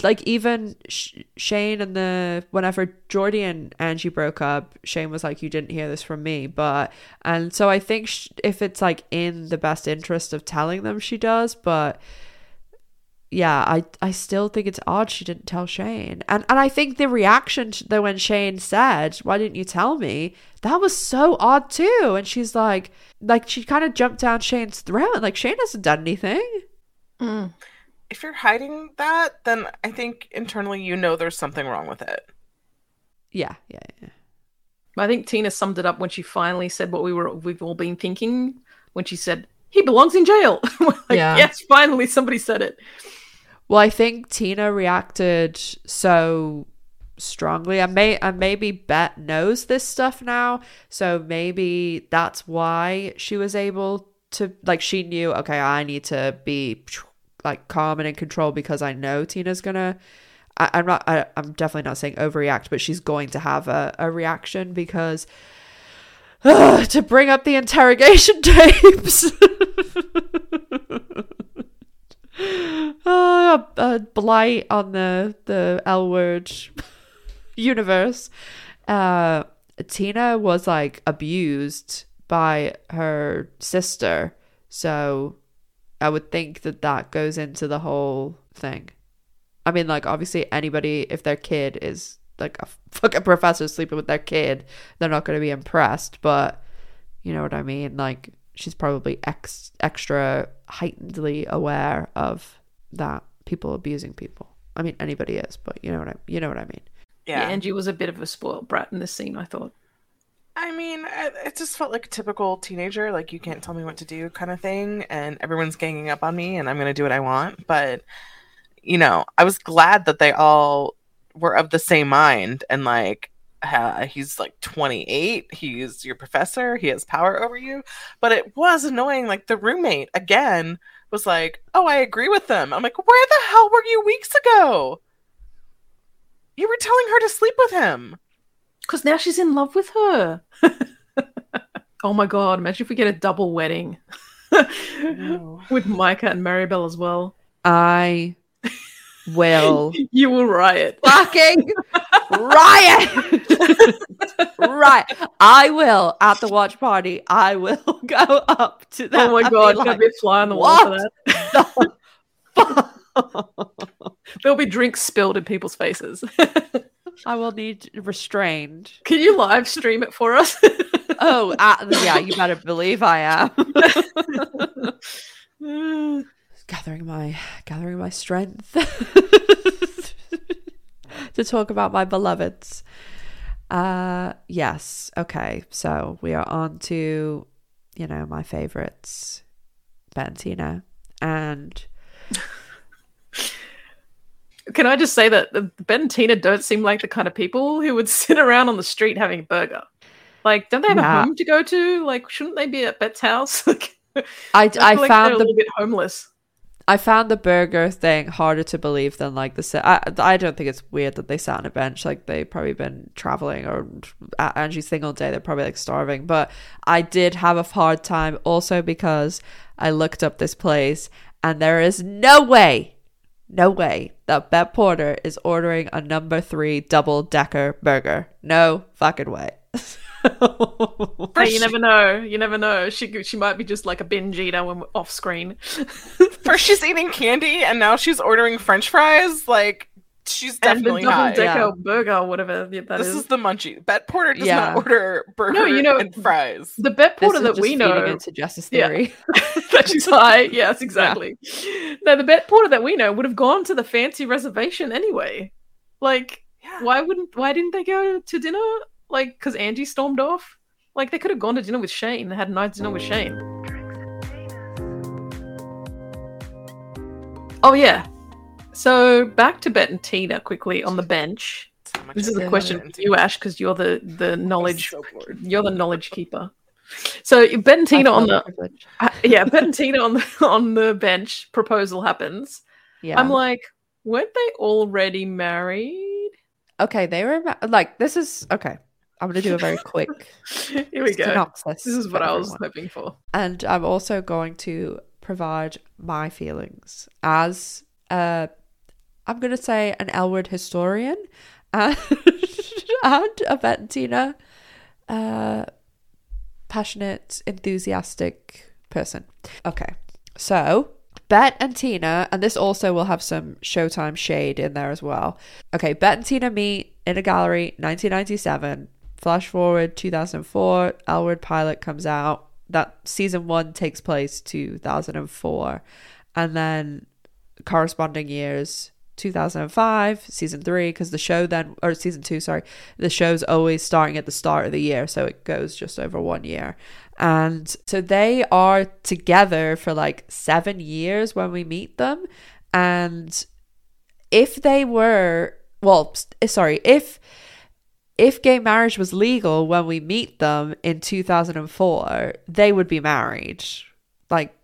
like even Sh- Shane and the whenever Jordi and Angie broke up, Shane was like, "You didn't hear this from me," but and so I think sh- if it's like in the best interest of telling them, she does. But yeah, I I still think it's odd she didn't tell Shane, and and I think the reaction to the when Shane said, "Why didn't you tell me?" That was so odd too, and she's like, like she kind of jumped down Shane's throat, like Shane hasn't done anything. Mm. If you're hiding that, then I think internally you know there's something wrong with it. Yeah, yeah, yeah. I think Tina summed it up when she finally said what we were we've all been thinking when she said he belongs in jail. Like, Yeah. Yes, finally somebody said it. Well, I think Tina reacted so strongly. And may and maybe Bette knows this stuff now, so maybe that's why she was able to like she knew. Okay, I need to be like calm and in control because I know Tina's gonna. I, I'm not. I, I'm definitely not saying overreact, but she's going to have a, a reaction because to bring up the interrogation tapes. a, a blight on the the L word universe. Uh, Tina was like abused by her sister, so I would think that that goes into the whole thing. I mean, like obviously anybody if their kid is like a fucking professor sleeping with their kid, they're not going to be impressed. But you know what I mean? Like she's probably ex- extra heightenedly aware of that people abusing people. I mean, anybody is, but you know what I you know what I mean. Yeah. Yeah. Angie was a bit of a spoiled brat in this scene, I thought. I mean, it just felt like a typical teenager, like you can't tell me what to do kind of thing, and everyone's ganging up on me, and I'm gonna do what I want. But you know, I was glad that they all were of the same mind, and like uh, he's like 28, he's your professor, he has power over you. But it was annoying. Like the roommate again was like, "Oh, I agree with them." I'm like, "Where the hell were you weeks ago? You were telling her to sleep with him." Because now she's in love with her. oh my god, imagine if we get a double wedding with Micah and Maribel as well. I will You will riot. fucking riot. right. I will at the watch party. I will go up to them. Oh my god, like, there'll be a fly on the wall for that. the fuck?" There'll be drinks spilled in people's faces. I will need restrained. Can you live stream it for us? Oh, uh, yeah, you better believe I am. Gathering my gathering my strength to talk about my beloveds. Uh yes, okay. So we are on to, you know, my favorites, Bentina. And Can I just say that the- Bette and Tina don't seem like the kind of people who would sit around on the street having a burger. Like, don't they have Yeah. a home to go to? Like, shouldn't they be at Bette's house? I, I, I like found a little bit homeless. I found the burger thing harder to believe than like the. I, I don't think it's weird that they sat on a bench. Like they probably been traveling or at Angie's thing all day. They're probably like starving. But I did have a hard time also because I looked up this place and there is no way, no way that Bette Porter is ordering a number three double decker burger. No fucking way. Hey, you never know. You never know. She she might be just like a binge eater when we're off screen. First she's eating candy and now she's ordering french fries. Like she's definitely and the definitely double decker yeah. burger, or whatever that This is. is the munchie. Bette Porter does Yeah. not order burger No, you know- and fries. the bette porter is that we feeding know into Justice Yeah. Theory. that she's high. Yes, exactly. No, the bette porter that we know would have gone to the fancy reservation anyway. Like, Yeah. why wouldn't? Why didn't they go to dinner? Like, because Angie stormed off. Like, they could have gone to dinner with Shane. They had a nice dinner with Shane. Oh yeah. So back to Bette and Tina quickly on the bench. This is a question for you, Ash, because you're the the knowledge so you're the knowledge keeper. So Bette and Tina on the yeah, Bette and Tina on the on the bench proposal happens. Yeah. I'm like, weren't they already married? okay, they were like, this is okay. I'm going to do a very quick Here we go. synopsis. This is what I was everyone. hoping for. and I'm also going to provide my feelings as uh I'm gonna say an L Word historian and, and a Bentina uh passionate, enthusiastic person. Okay. So Bette and Tina, and this also will have some Showtime shade in there as well. Okay, Bette and Tina meet in a gallery, 1997. Flash forward 2004, L Word Pilot comes out. That season one takes place 2004, and then corresponding years 2005 season three because the show then or season two sorry the show's always starting at the start of the year so it goes just over one year. And so they are together for like seven years when we meet them. And if they were well sorry if if gay marriage was legal when we meet them in 2004 they would be married. Like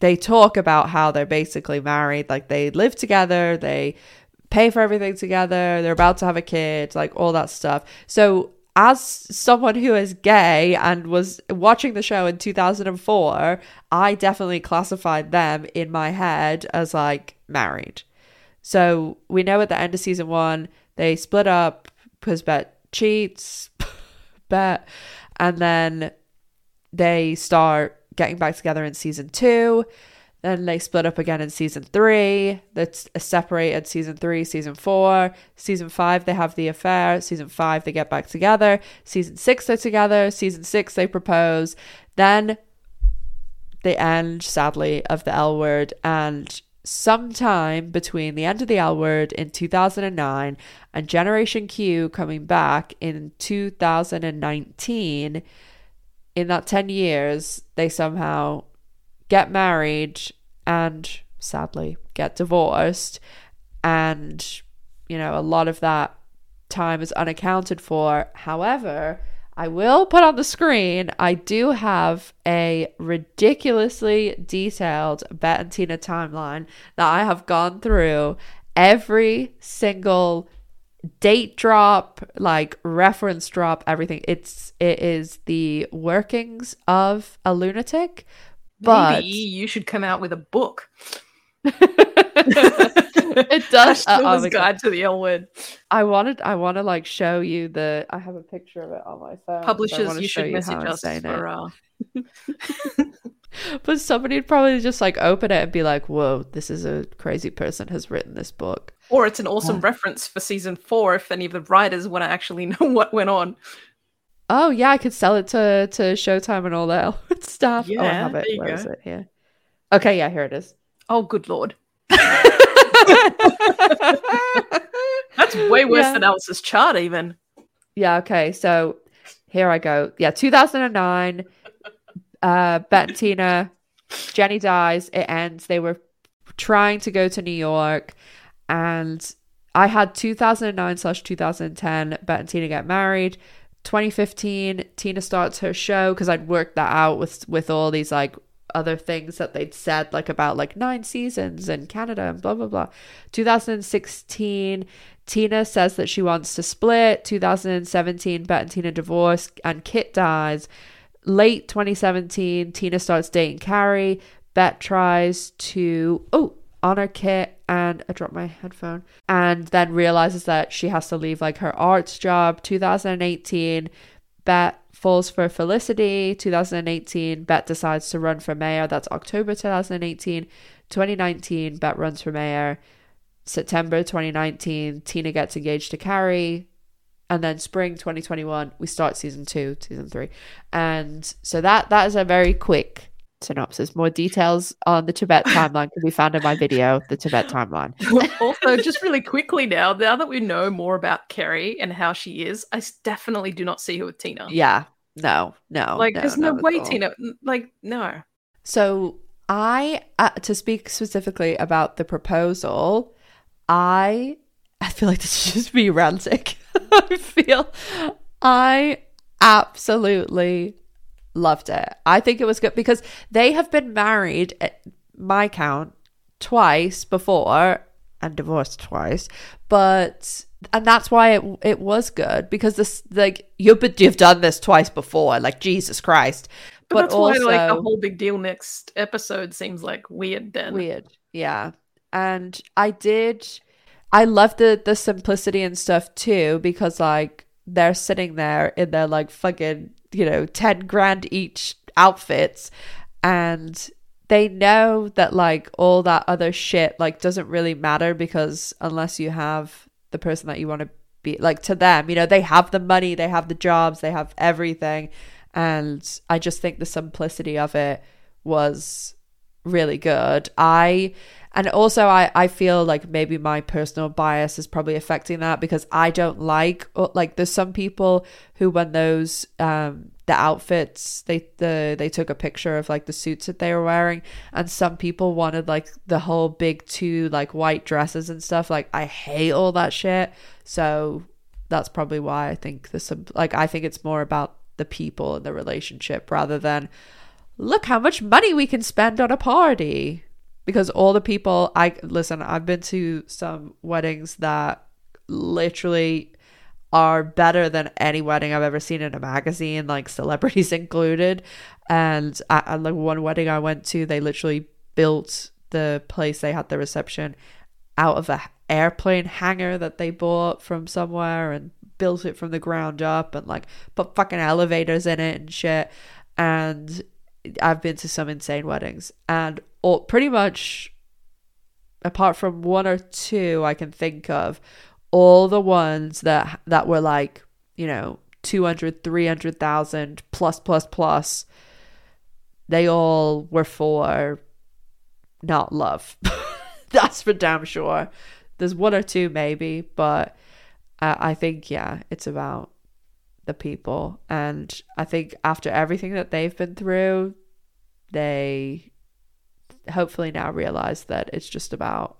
they talk about how they're basically married. Like they live together they pay for everything together they're about to have a kid like all that stuff. So as someone who is gay and was watching the show in 2004 i definitely classified them in my head as like married. So we know at the end of season one they split up because cheats bette and then they start getting back together in season two. Then they split up again in season three. That's a uh, separated season three, season four. Season five, they have the affair. Season five, they get back together. Season six, they're together. Season six, they propose. Then the end, sadly, of the L word. And sometime between the end of the L word in 2009 and Generation Q coming back in 2019, in that 10 years, they somehow get married and sadly get divorced. And, you know, a lot of that time is unaccounted for. However, I will put on the screen, I do have a ridiculously detailed Bette and Tina timeline that I have gone through every single date drop, like reference drop, everything. It's it is the workings of a lunatic. But Maybe you should come out with a book. it does. uh, oh Ashton's my God. Guide to the L word. I wanted I want to like show you the I have a picture of it on my phone. I Publishers, wanna you show should message how I'm us for it. uh, But somebody'd probably just like open it and be like, "Whoa, this is a crazy person has written this book." or it's an awesome Yeah. reference for season four if any of the writers want to actually know what went on. Oh yeah, I could sell it to to Showtime and all that stuff. oh, I have it. there you Where is go. it? Here. Okay, yeah, here it is. Oh, good lord. That's way worse Yeah. than Alice's chart, even. Yeah, okay. So here I go. Yeah, 2009. Uh, Bette and Tina, Jenny dies. It ends. They were trying to go to New York, and I had 2009 slash 2010. Bette and Tina get married. 2015, Tina starts her show because I'd worked that out with with all these like other things that they'd said like about like nine seasons in Canada and blah blah blah. 2016, Tina says that she wants to split. 2017, Bette and Tina divorce and Kit dies. Late 2017, Tina starts dating Carrie. Bette tries to oh honor Kit and I dropped my headphone and then realizes that she has to leave like her arts job. 2018, Bette falls for Felicity. 2018, Bette decides to run for mayor. That's October 2018. 2019, Bette runs for mayor. September 2019, Tina gets engaged to Carrie. And then spring 2021, we start season two, season three. And so that that is a very quick synopsis. More details on the Tibette timeline can be found in my video, The Tibette Timeline. also, just really quickly now, now that we know more about Carrie and how she is, I definitely do not see her with Tina. Yeah. No, no. like, no, there's no, not at way all. Tina. Like, no. So I, uh, to speak specifically about the proposal, I, I feel like this is just me ranting. I feel I absolutely loved it. I think it was good because they have been married, at my count, twice before and divorced twice. But and that's why it it was good because this like you but you've done this twice before. Like Jesus Christ. But, that's also, why like a whole big deal next episode seems like weird then. Weird. Yeah. And I did I love the the simplicity and stuff too because like they're sitting there in their like fucking, you know, 10 grand each outfits and they know that like all that other shit like doesn't really matter because unless you have the person that you want to be like to them, you know, they have the money, they have the jobs, they have everything and I just think the simplicity of it was really good. I and also I I feel like maybe my personal bias is probably affecting that because I don't like uh, like there's some people who when those um the outfits they the they took a picture of like the suits that they were wearing and some people wanted like the whole big two like white dresses and stuff like I hate all that shit. So that's probably why I think this like I think it's more about the people and the relationship rather than look how much money we can spend on a party. Because all the people I listen I've been to some weddings that literally are better than any wedding I've ever seen in a magazine like celebrities included and like one wedding I went to they literally built the place they had the reception out of a airplane hangar that they bought from somewhere and built it from the ground up and like put fucking elevators in it and shit. And I've been to some insane weddings and all pretty much apart from one or two I can think of, all the ones that that were like, you know, 200, 300,000 plus plus plus, they all were for not love. That's for damn sure. There's one or two maybe, but I think, yeah, it's about the people. And I think after everything that they've been through, they hopefully now realize that it's just about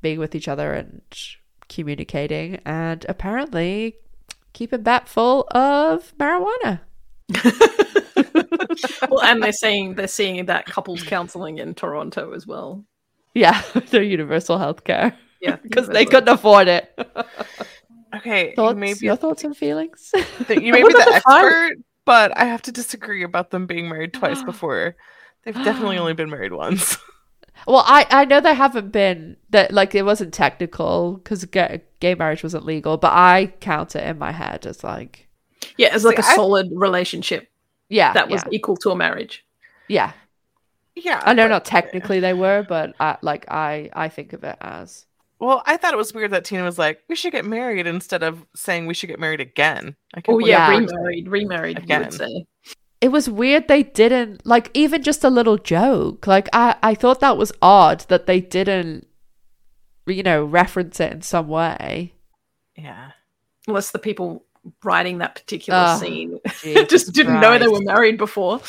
being with each other and communicating and apparently keeping that full of marijuana. well, and they're saying they're seeing that couples counseling in Toronto as well. Yeah, their universal health care. Yeah, because they couldn't afford it. okay, thoughts, maybe your thoughts and feelings. you may be the expert, but I have to disagree about them being married twice before. They've definitely only been married once. Well, I I know they haven't been that like it wasn't technical because gay, gay marriage wasn't legal, but I count it in my head as like yeah, as like See, a I, solid relationship. Yeah, that was yeah. equal to a marriage. Yeah, yeah. I know but, not technically they were, but I, like I I think of it as. Well, I thought it was weird that Tina was like, "We should get married," instead of saying we should get married again. oh yeah, remarried, remarried again. It was weird they didn't like even just a little joke. Like I I thought that was odd that they didn't, you know, reference it in some way. Yeah. Unless the people writing that particular oh, scene just didn't Christ. know they were married before.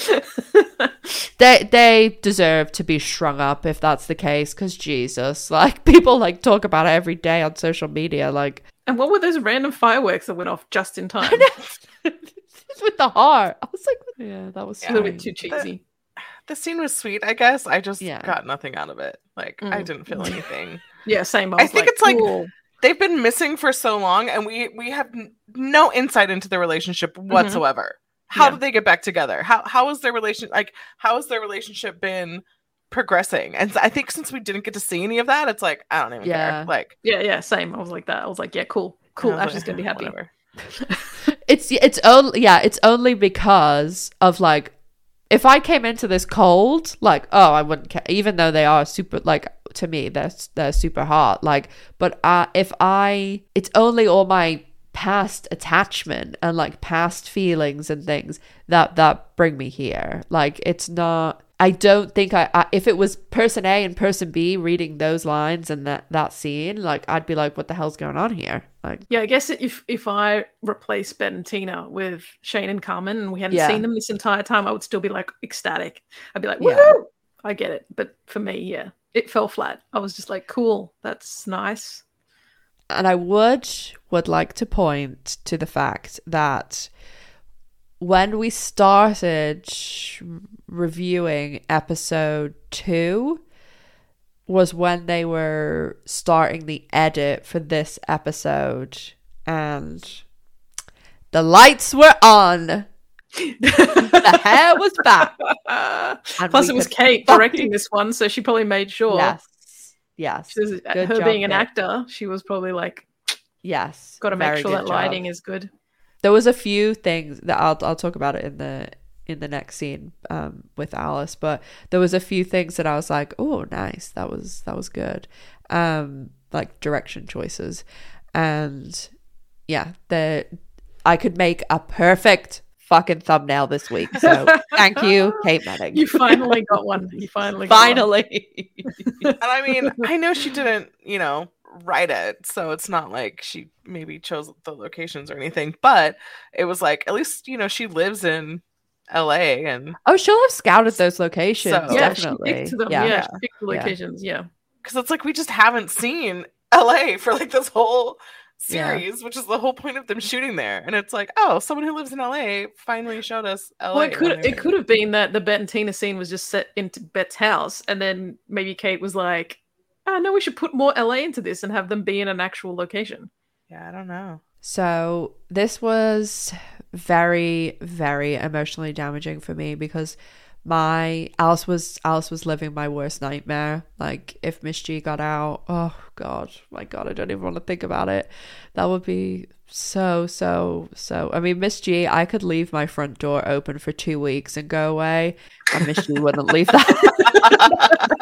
they they deserve to be strung up if that's the case because Jesus, like people like talk about it every day on social media, like. And what were those random fireworks that went off just in time? With the heart, I was like, yeah, that was yeah, a little bit too cheesy. The, the, scene was sweet, I guess. I just yeah. got nothing out of it. Like, mm. I didn't feel anything. yeah, same. I, I think like, it's like they've been missing for so long and we we have no insight into their relationship mm-hmm. whatsoever mm-hmm. how yeah. did they get back together how how is their relation like how has their relationship been progressing and i think since we didn't get to see any of that it's like i don't even yeah. care like yeah yeah same i was like that i was like yeah cool cool ashley's like, gonna be happy it's it's only yeah it's only because of like if I came into this cold, like, oh, I wouldn't care, even though they are super, like, to me they're they're super hot like but uh, if i it's only all my past attachment and like past feelings and things that that bring me here. Like it's not i don't think I, I, if it was person a and person b reading those lines and that that scene like i'd be like what the hell's going on here like yeah i guess if if i replace bette and tina with shane and carmen and we hadn't yeah. seen them this entire time i would still be like ecstatic i'd be like Woo! yeah i get it but for me yeah it fell flat. I was just like, cool, that's nice. And I would would like to point to the fact that when we started reviewing episode two was when they were starting the edit for this episode and the lights were on the hair was back Plus, it was Kate fucking- directing this one, so she probably made sure. yes yes was- her job, being an actor, she was probably like, yes got to make sure that job. lighting is good. There was a few things that I'll I'll talk about it in the in the next scene um with Alice, but there was a few things that I was like, oh, nice, that was that was good, um, like direction choices, and yeah, the I could make a perfect fucking thumbnail this week. So thank you, Kate Moennig. You finally got one. You finally got one. finally. And I mean, I know she didn't, you know, write it, so it's not like she maybe chose the locations or anything, but it was like at least, you know, she lives in LA and oh, she'll have scouted those locations. So- Yeah, definitely. she picked them. yeah. Yeah, she picked the locations. Yeah. because it's like we just haven't seen LA for like this whole Yeah. series, which is the whole point of them shooting there. And it's like, oh, someone who lives in LA finally showed us LA. Well, it could it could have been that the Bette and Tina scene was just set into Bette's house, and then maybe Kate was like, "Oh no, we should put more LA into this and have them be in an actual location." Yeah, I don't know. So this was very, very emotionally damaging for me because my Alice was Alice was living my worst nightmare. Like if Miss G got out, oh god, my god, I don't even want to think about it. That would be so, so, so. I mean, Miss G, I could leave my front door open for two weeks and go away, and Miss G wouldn't leave that.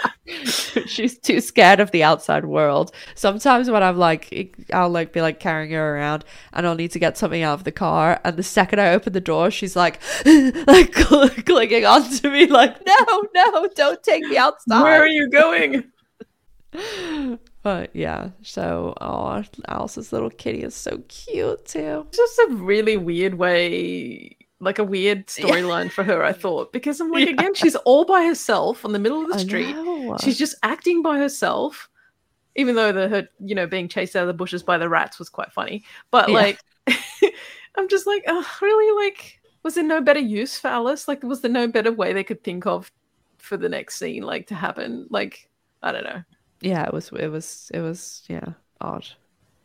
She's too scared of the outside world. Sometimes when I'm like, I'll like be like carrying her around, and I'll need to get something out of the car, and the second I open the door, she's like, like cl- clinging onto me, like, no, no, don't take me outside. Where are you going? But yeah, so oh, Alice's little kitty is so cute too. It's just a really weird way, like a weird storyline for her. I thought because I'm like, Yeah. again, she's all by herself on the middle of the street. She's just acting by herself, even though the her you know being chased out of the bushes by the rats was quite funny. But Yeah. like, I'm just like, oh, really? Like, was there no better use for Alice? Like, was there no better way they could think of for the next scene, like to happen? Like, I don't know. yeah, it was, it was, it was, yeah, odd.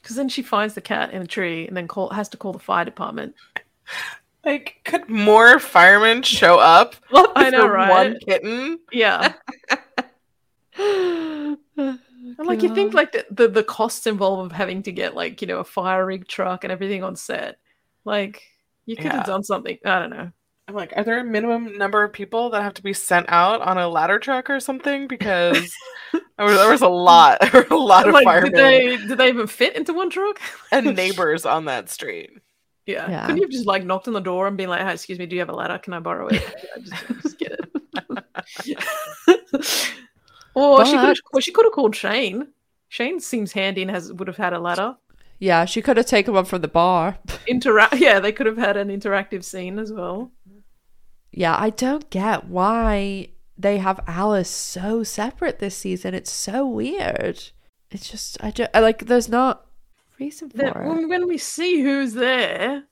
Because then she finds the cat in a tree and then call has to call the fire department. Like, could more firemen show up? I know, right? One kitten. Yeah. And, like you think like the, the the costs involved of having to get like you know a fire rig truck and everything on set like you could Yeah. have done something i don't know I'm like, are there a minimum number of people that have to be sent out on a ladder truck or something? Because there, was, there was a lot, there were a lot of like firemen did they did they even fit into one truck and neighbors on that street. Yeah. Yeah. couldn't you have just like knocked on the door and been like hey, excuse me do you have a ladder can i borrow it I just, just get it or she could have she could have called shane shane seems handy and has would have had a ladder Yeah, she could have taken one from the bar. interact yeah they could have had an interactive scene as well Yeah, I don't get why they have Alice so separate this season. It's so weird. It's just I just like there's not reason for That- it. when, when we see who's there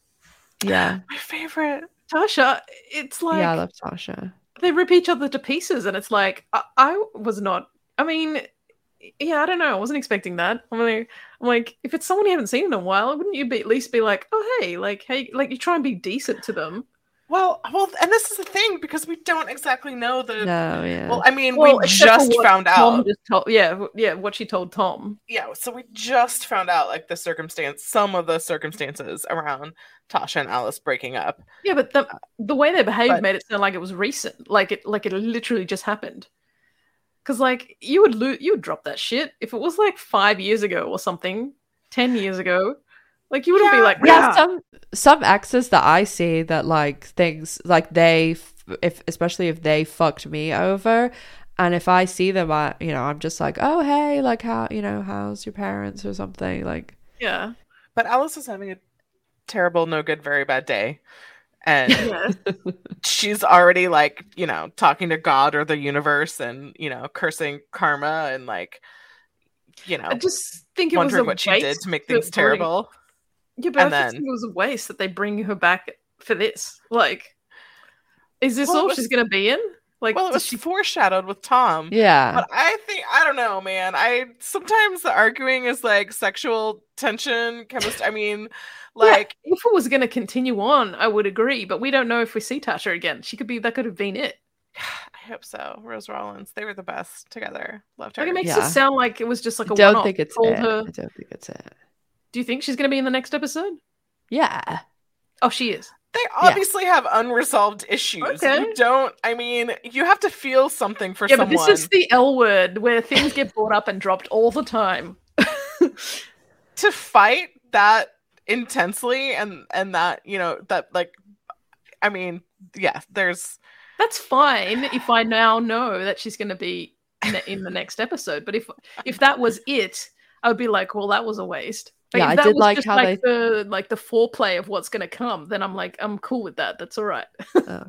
Yeah, My favorite. tasha it's like yeah, I love Tasha. they rip each other to pieces and it's like I, I was not i mean yeah i don't know i wasn't expecting that i'm like, I'm like if it's someone you haven't seen in a while wouldn't you be at least be like oh hey like hey like you try and be decent to them Well, well, and this is the thing because we don't exactly know the. No, yeah. Well, I mean, Well, we just found Tom out. just told, yeah yeah what she told tom Yeah, so we just found out like the circumstance, some of the circumstances around Tasha and Alice breaking up. yeah but the, the way they behaved But- made it sound like it was recent like it like it literally just happened because like you would lo- you would drop that shit if it was like five years ago or something ten years ago like you wouldn't be like yeah, yeah some some exes that I see that like things like they if especially if they fucked me over and if I see them I you know I'm just like oh hey like how you know how's your parents or something? Like yeah. But Alice is having a terrible, no good, very bad day. And yeah. she's already like, you know, talking to God or the universe and, you know, cursing karma and like, you know, I just think it was wondering a what she did to make things bring- terrible. Yeah, but And I then- think it was a waste that they bring her back for this? Like, is this Well, all was- she's gonna be in? Like, well, it was she- foreshadowed with Tom. Yeah. But I think I don't know, man. I sometimes the arguing is like sexual tension, chemistry. I mean, like if it was gonna continue on, I would agree. But we don't know if we see Tasha again. She could be. That could have been it. I hope so. Rose Rollins, they were the best together. Loved her. Like, it makes Yeah. it sound like it was just like I a don't think it's Told it. her- I don't think it's it. Do you think she's gonna be in the next episode? Yeah. Oh, she is. they obviously have unresolved issues. Okay. You don't. I mean, you have to feel something for yeah, someone. but this is the L word where things get brought up and dropped all the time. to fight that intensely and and that you know that like. I mean, yeah. There's That's fine if I now know that she's going to be ne- in the next episode. But if if that was it, I would be like, well, that was a waste. But Yeah, I did like how like the like the foreplay of what's going to come, then I'm like, I'm cool with that. That's all right. Oh.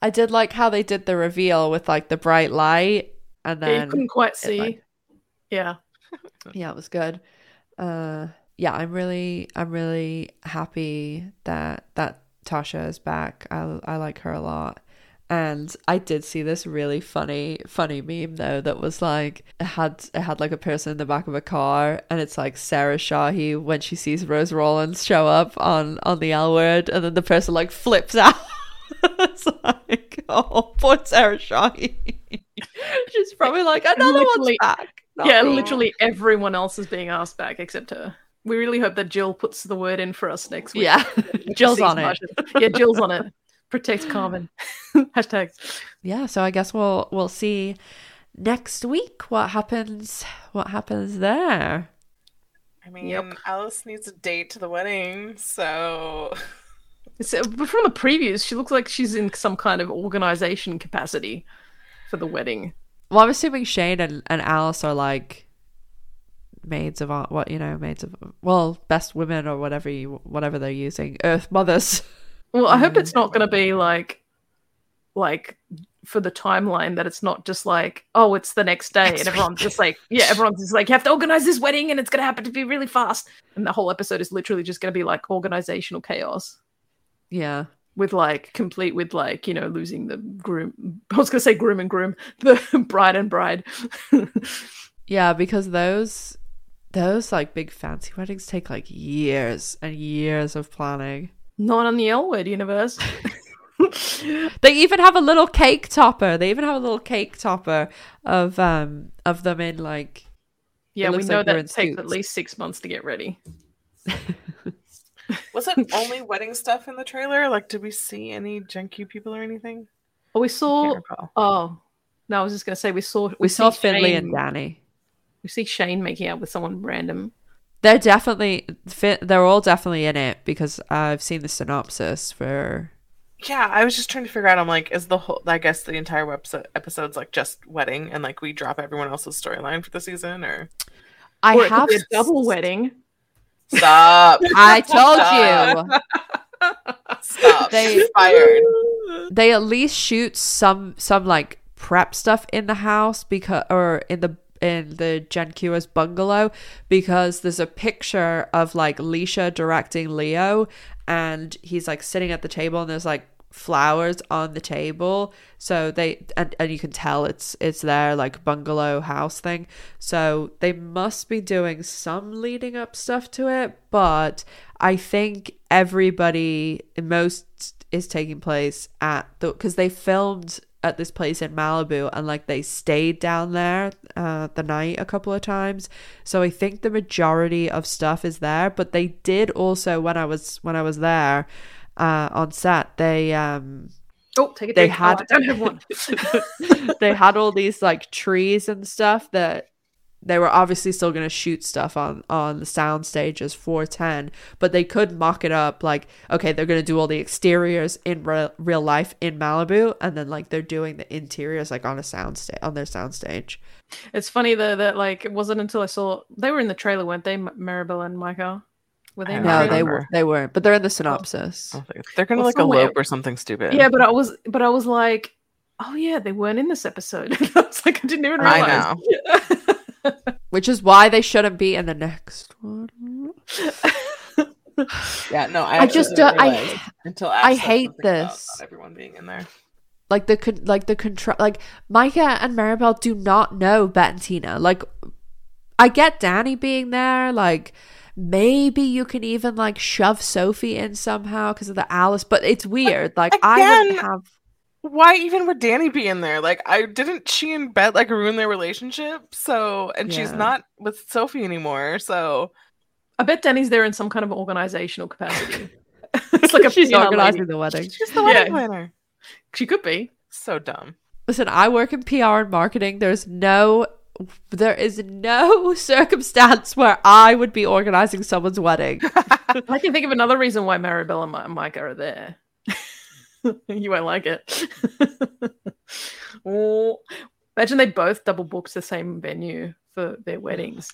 I did like how they did the reveal with like the bright light and Yeah, you then couldn't quite see. like- yeah, yeah, it was good. Uh yeah, I'm really I'm really happy that that Tasha is back. I I like her a lot. And I did see this really funny funny meme though that was like it had it had like a person in the back of a car and it's like Sarah Shahi when she sees Rose Rollins show up on on the L word and then the person like flips out. it's like oh poor Sarah Shahi. She's probably like another one's Literally- back. Not yeah. me." Literally everyone else is being asked back except her. We really hope that Jill puts the word in for us next week. Yeah. Jill's on it. Yeah, Jill's on it. Protect Carmen. Hashtags. yeah so i guess we'll we'll see next week what happens what happens there I mean, Yep. Alice needs a date to the wedding, so It's, uh, but from the previews, she looks like she's in some kind of organization capacity for the wedding. well i'm assuming shane and, and alice are like maids of art what you know maids of well best women or whatever you whatever they're using earth mothers Well, I hope mm. it's not going to be like, like for the timeline that it's not just like, oh, it's the next day, and everyone's just like, yeah, everyone's just like, you have to organize this wedding, and it's going to happen to be really fast, and the whole episode is literally just going to be like organizational chaos. yeah. With like complete with like you know losing the groom i was gonna say groom and groom the bride and bride. Yeah because those those like big fancy weddings take like years and years of planning not on the l word universe They even have a little cake topper. They even have a little cake topper of um of them in like yeah we know like that in it takes at least six months to get ready was it only wedding stuff in the trailer? Like, did we see any junkie people or anything? oh we saw oh no i was just gonna say we saw we, saw Finley Shane- and Dani. we see shane making out with someone random They're definitely. They're all definitely in it because I've seen the synopsis for. Yeah, I was just trying to figure out. I'm like, is the whole? I guess the entire website episode's like just wedding, and like we drop everyone else's storyline for the season, or I or have. a double wedding stop, I told you. stop. They- They fired. They at least shoot some some like prep stuff in the house because or in the in the Jen Kua's bungalow because there's a picture of like Leisha directing Leo and he's like sitting at the table and there's like flowers on the table. So they and, and you can tell it's it's their like bungalow house thing. So they must be doing some leading up stuff to it but i think everybody most is taking place at the because they filmed at this place in Malibu and like they stayed down there uh the night a couple of times. So I think the majority of stuff is there but they did also when I was when I was there uh on set they um oh take a They had- oh, have one. they had all these like trees and stuff that they were obviously still going to shoot stuff on on the sound stages 410 but they could mock it up like okay they're going to do all the exteriors in re- real life in malibu and then like they're doing the interiors like on a sound sta- on their sound stage It's funny though that like it wasn't until I saw they were in the trailer, weren't they? M- Maribel and Micah. Were they? In don't no they were they weren't but they're in the oh. synopsis oh, I They're gonna Well, like somewhere- elope or something stupid. Yeah, but I was, but I was like, oh yeah, they weren't in this episode. I was like, I didn't even I realize. which is why they shouldn't be in the next one Yeah, no, I, I just don't- I- until I hate this. everyone being in there. like the like the control like Micah and Maribel do not know Bette and Tina. Like I get Dani being there, like maybe you can even like shove Sophie in somehow because of the Alice, but it's weird. Like I wouldn't have Why even would Dani be in there? Like, I didn't she and Bette like ruin their relationship? So, and she's not with Sophie anymore. So, I bet Dani's there in some kind of organizational capacity. it's like a she's PR lady. organizing the wedding. she's the Yeah. wedding planner. She could be. So dumb. Listen, I work in PR and marketing. There's no there is no circumstance where I would be organizing someone's wedding. I can think of another reason why Maribel and Mi- Micah are there. you won't like it. oh, imagine they both double booked the same venue for their weddings.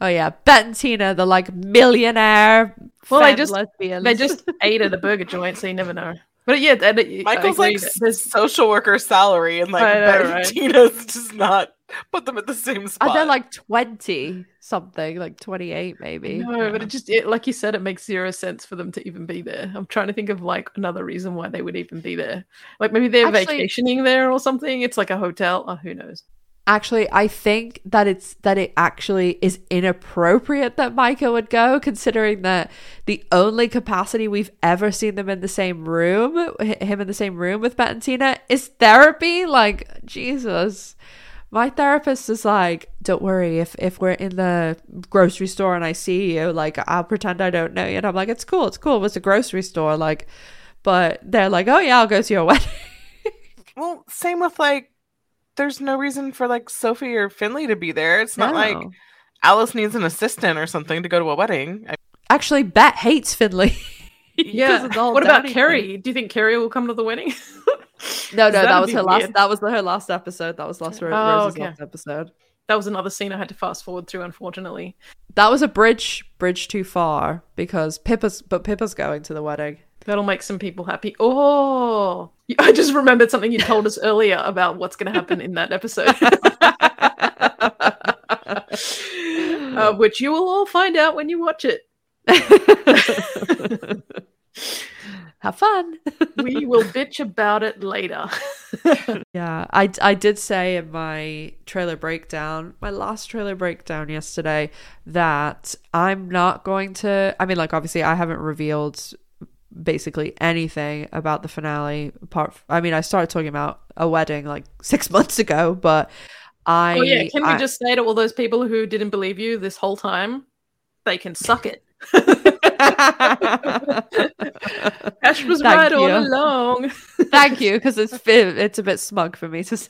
Oh yeah, Bette and Tina, the like millionaire. Well, they just- lesbians. They just ate at a burger joint, so you never know. But yeah, and Micah's like that s- there's social worker salary, and like I know, Bette and right? Tina's just not put them at the same spot. And they're like 20 something, like 28 maybe. No, but it just it, like you said, it makes zero sense for them to even be there. I'm trying to think of like another reason why they would even be there. Like maybe they're Actually- vacationing there or something. It's like a hotel. Oh, who knows? Actually, I think that it's that it actually is inappropriate that Micah would go, considering that the only capacity we've ever seen them in the same room, him in the same room with Bette and Tina, is therapy. Like Jesus, my therapist is like, "Don't worry if if we're in the grocery store and I see you, like I'll pretend I don't know you." And I'm like, "It's cool, it's cool. It's a grocery store." Like, but they're like, "Oh yeah, I'll go to your wedding." well, same with like. There's no reason for like Sophie or Finley to be there. It's not like Alice needs an assistant or something to go to a wedding. I- Actually, Bette hates Finley. Yeah. 'Cause of the whole What about Downey Carrie? Do you think Carrie will come to the wedding? No, no, That'd that was her last. That was her last episode. That was last Ro- Oh, Rose's okay. last episode. that was another scene I had to fast forward through, unfortunately. That was a bridge, bridge too far because Pippa's, but Pippa's going to the wedding. That'll make some people happy. Oh, I just remembered something you told us earlier about what's going to happen in that episode, uh, which you will all find out when you watch it. Have fun. We will bitch about it later. Yeah, I, I did say in my trailer breakdown, my last trailer breakdown yesterday, that I'm not going to. I mean, like, obviously, I haven't revealed basically anything about the finale. Apart, I mean, I started talking about a wedding like six months ago, but I. oh yeah, can we just say to all those people who didn't believe you this whole time, they can suck it. Ash was Thank right all along. Thank you, because it's it's a bit smug for me to say.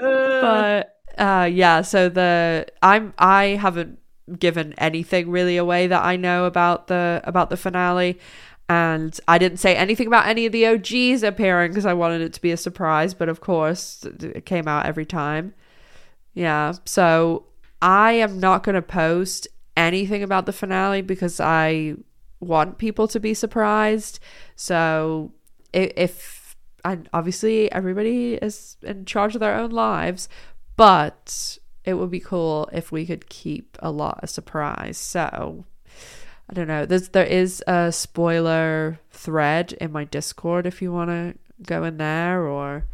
but uh, yeah, so the I'm I haven't given anything really away that I know about the about the finale. And I didn't say anything about any of the OGs appearing because I wanted it to be a surprise, but of course it came out every time. Yeah, so I am not going to post anything about the finale because I want people to be surprised. So if, if and obviously everybody is in charge of their own lives, but it would be cool if we could keep a lot a surprise. So I don't know. There's there is a spoiler thread in my Discord if you want to go in there, or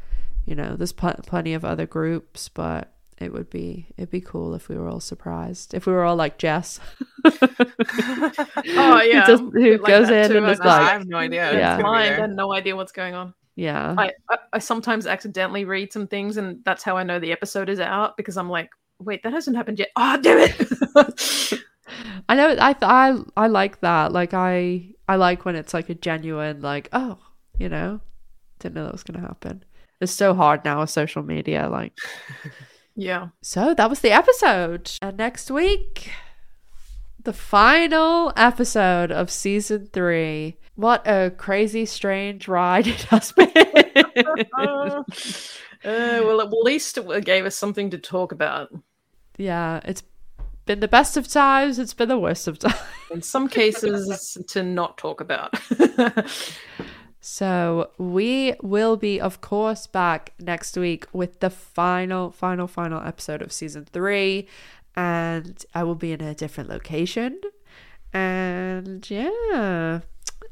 you know, there's pl- plenty of other groups, but it would be it'd be cool if we were all surprised. If we were all like Jess. Oh yeah, who, just, who like goes in and is like I have no idea. Yeah. Yeah. blind. I had no idea what's going on. yeah, I, I I sometimes accidentally read some things, and that's how I know the episode is out because I'm like, wait, that hasn't happened yet. Oh, damn it! I know. I I I like that. Like I I like when it's like a genuine like oh you know didn't know that was gonna happen. It's so hard now with social media. Like yeah, so that was the episode. And next week, the final episode of season three. What a crazy, strange ride it has been. uh, well, at least it gave us something to talk about. yeah, it's been the best of times. It's been the worst of times. In some cases, to not talk about. So we will be, of course, back next week with the final, final, final episode of season three. and I will be in a different location. And yeah,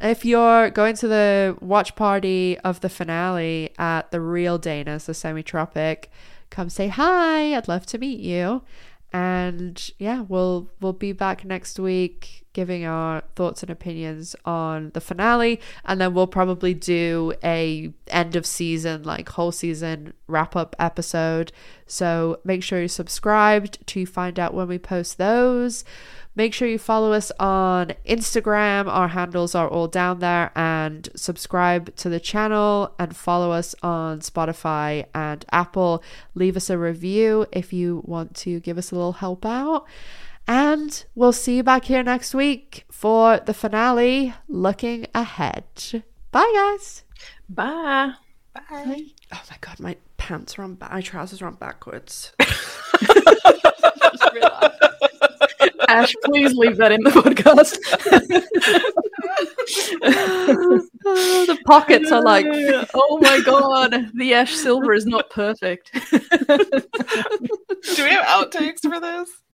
if you're going to the watch party of the finale at the real Dana's, the semi tropic, come say hi. I'd love to meet you. And yeah, we'll we'll be back next week giving our thoughts and opinions on the finale and then we'll probably do a end of season like whole season wrap up episode. So make sure you're subscribed to find out when we post those. Make sure you follow us on Instagram. Our handles are all down there. And subscribe to the channel and follow us on Spotify and Apple. Leave us a review if you want to give us a little help out. And we'll see you back here next week for the finale, looking ahead. Bye, guys. Bye. Bye. Oh my god, my pants are on, ba- my trousers are on backwards. Ash, please leave that in the podcast. the pockets are like oh my god, the Ash Silver is not perfect. Do we have outtakes for this?